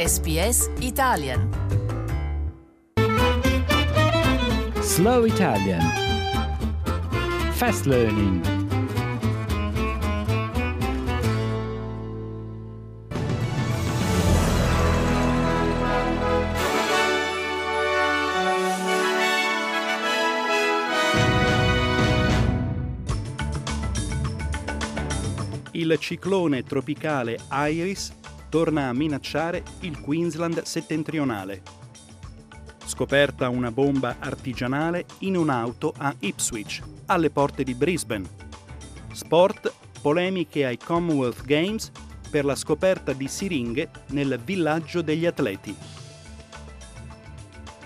SBS Italian. Slow Italian Fast Learning Il ciclone tropicale Iris torna a minacciare il Queensland settentrionale. Scoperta una bomba artigianale in un'auto a Ipswich, alle porte di Brisbane. Sport, polemiche ai Commonwealth Games per la scoperta di siringhe nel villaggio degli atleti.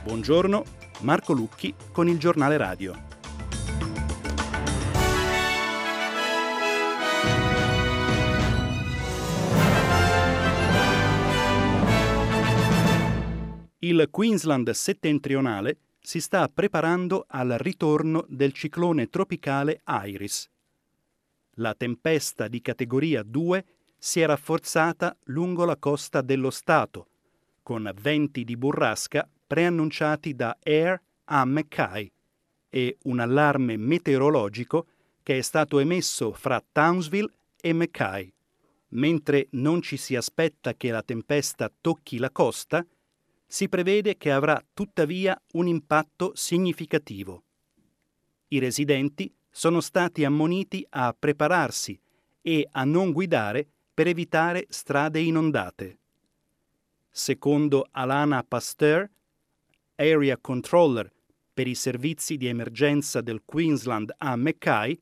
Buongiorno, Marco Lucchi con il giornale radio. Il Queensland settentrionale si sta preparando al ritorno del ciclone tropicale Iris. La tempesta di categoria 2 si è rafforzata lungo la costa dello Stato, con venti di burrasca preannunciati da Air a Mackay e un allarme meteorologico che è stato emesso fra Townsville e Mackay. Mentre non ci si aspetta che la tempesta tocchi la costa, si prevede che avrà tuttavia un impatto significativo. I residenti sono stati ammoniti a prepararsi e a non guidare per evitare strade inondate. Secondo Alana Pasteur, Area Controller per i servizi di emergenza del Queensland a Mackay,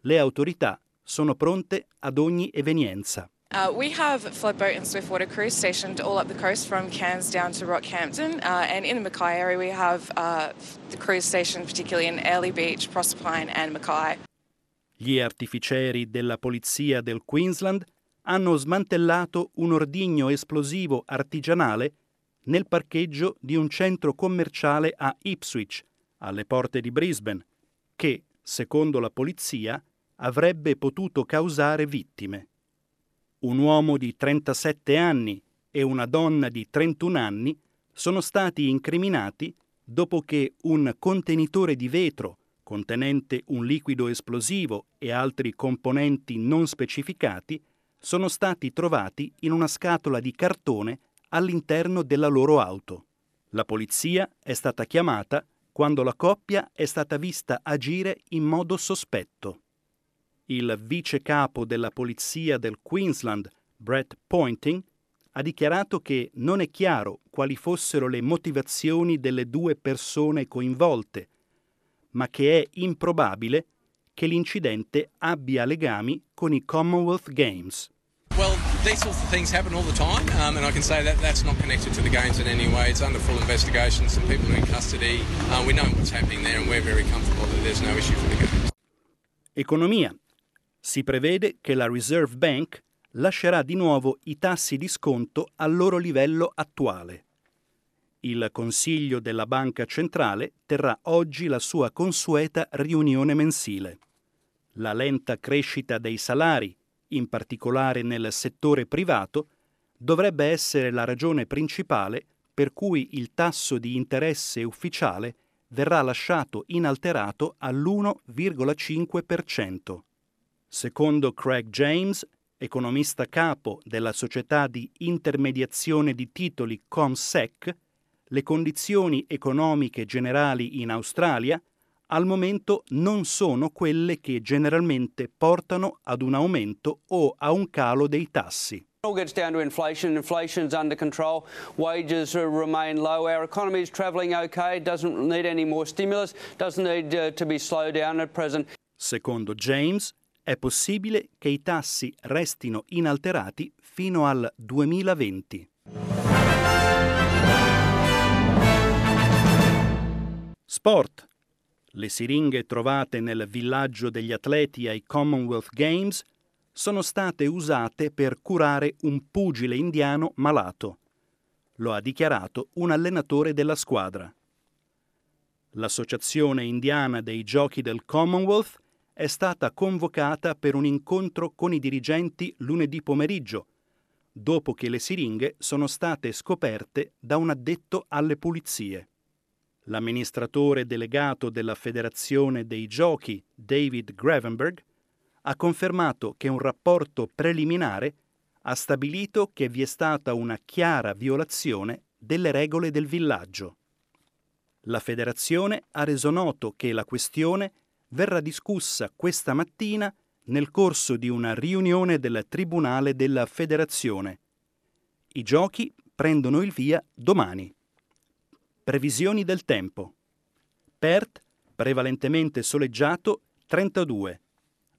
le autorità sono pronte ad ogni evenienza. Uh, we have flood boat and swiftwater crews stationed all up the coast from Cairns down to Rockhampton. Uh, and in the Mackay area, we have uh, the crews stationed particularly in Airlie Beach, Proserpine, and Mackay. Gli artificieri della polizia del Queensland hanno smantellato un ordigno esplosivo artigianale nel parcheggio di un centro commerciale a Ipswich, alle porte di Brisbane, che, secondo la polizia, avrebbe potuto causare vittime un uomo di 37 anni e una donna di 31 anni sono stati incriminati dopo che un contenitore di vetro contenente un liquido esplosivo e altri componenti non specificati sono stati trovati in una scatola di cartone all'interno della loro auto. La polizia è stata chiamata quando la coppia è stata vista agire in modo sospetto il vice capo della polizia del Queensland, Brett Pointing, ha dichiarato che non è chiaro quali fossero le motivazioni delle due persone coinvolte, ma che è improbabile che l'incidente abbia legami con i Commonwealth Games. Well, these sorts of things happen all the time, um, and I can say that that's not connected to the games in any way. It's under full investigation. Some people are in custody. Uh, we know what's happening there, and we're very comfortable that there's no issue for the games. Economia. Si prevede che la Reserve Bank lascerà di nuovo i tassi di sconto al loro livello attuale. Il Consiglio della Banca Centrale terrà oggi la sua consueta riunione mensile. La lenta crescita dei salari, in particolare nel settore privato, dovrebbe essere la ragione principale per cui il tasso di interesse ufficiale verrà lasciato inalterato all'1,5%. Secondo Craig James, economista capo della società di intermediazione di titoli Comsec, le condizioni economiche generali in Australia al momento non sono quelle che generalmente portano ad un aumento o a un calo dei tassi. all gets down to inflation. Inflation's under control. Wages remain low. Our economy is travelling okay. Doesn't need any more stimulus. Doesn't need uh, to be slowed down at present. Secondo James, è possibile che i tassi restino inalterati fino al 2020. Sport. Le siringhe trovate nel villaggio degli atleti ai Commonwealth Games sono state usate per curare un pugile indiano malato. Lo ha dichiarato un allenatore della squadra. L'Associazione indiana dei giochi del Commonwealth è stata convocata per un incontro con i dirigenti lunedì pomeriggio, dopo che le siringhe sono state scoperte da un addetto alle pulizie. L'amministratore delegato della Federazione dei Giochi, David Gravenberg, ha confermato che un rapporto preliminare ha stabilito che vi è stata una chiara violazione delle regole del villaggio. La federazione ha reso noto che la questione verrà discussa questa mattina nel corso di una riunione del Tribunale della Federazione. I giochi prendono il via domani. Previsioni del tempo. Perth, prevalentemente soleggiato, 32.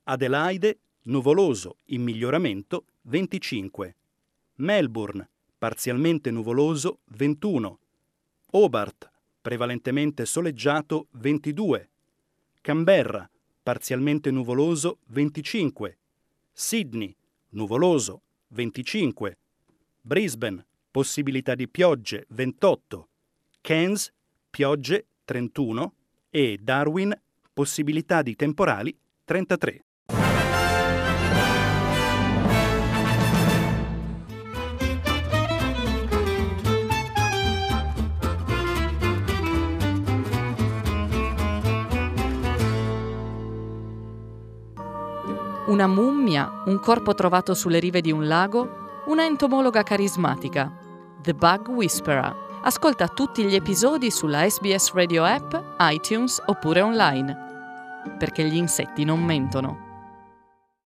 Adelaide, nuvoloso, in miglioramento, 25. Melbourne, parzialmente nuvoloso, 21. Hobart, prevalentemente soleggiato, 22. Canberra, parzialmente nuvoloso, 25. Sydney, nuvoloso, 25. Brisbane, possibilità di piogge, 28. Cairns, piogge, 31. E Darwin, possibilità di temporali, 33. Una mummia, un corpo trovato sulle rive di un lago, una entomologa carismatica. The Bug Whisperer. Ascolta tutti gli episodi sulla SBS Radio app, iTunes oppure online. Perché gli insetti non mentono.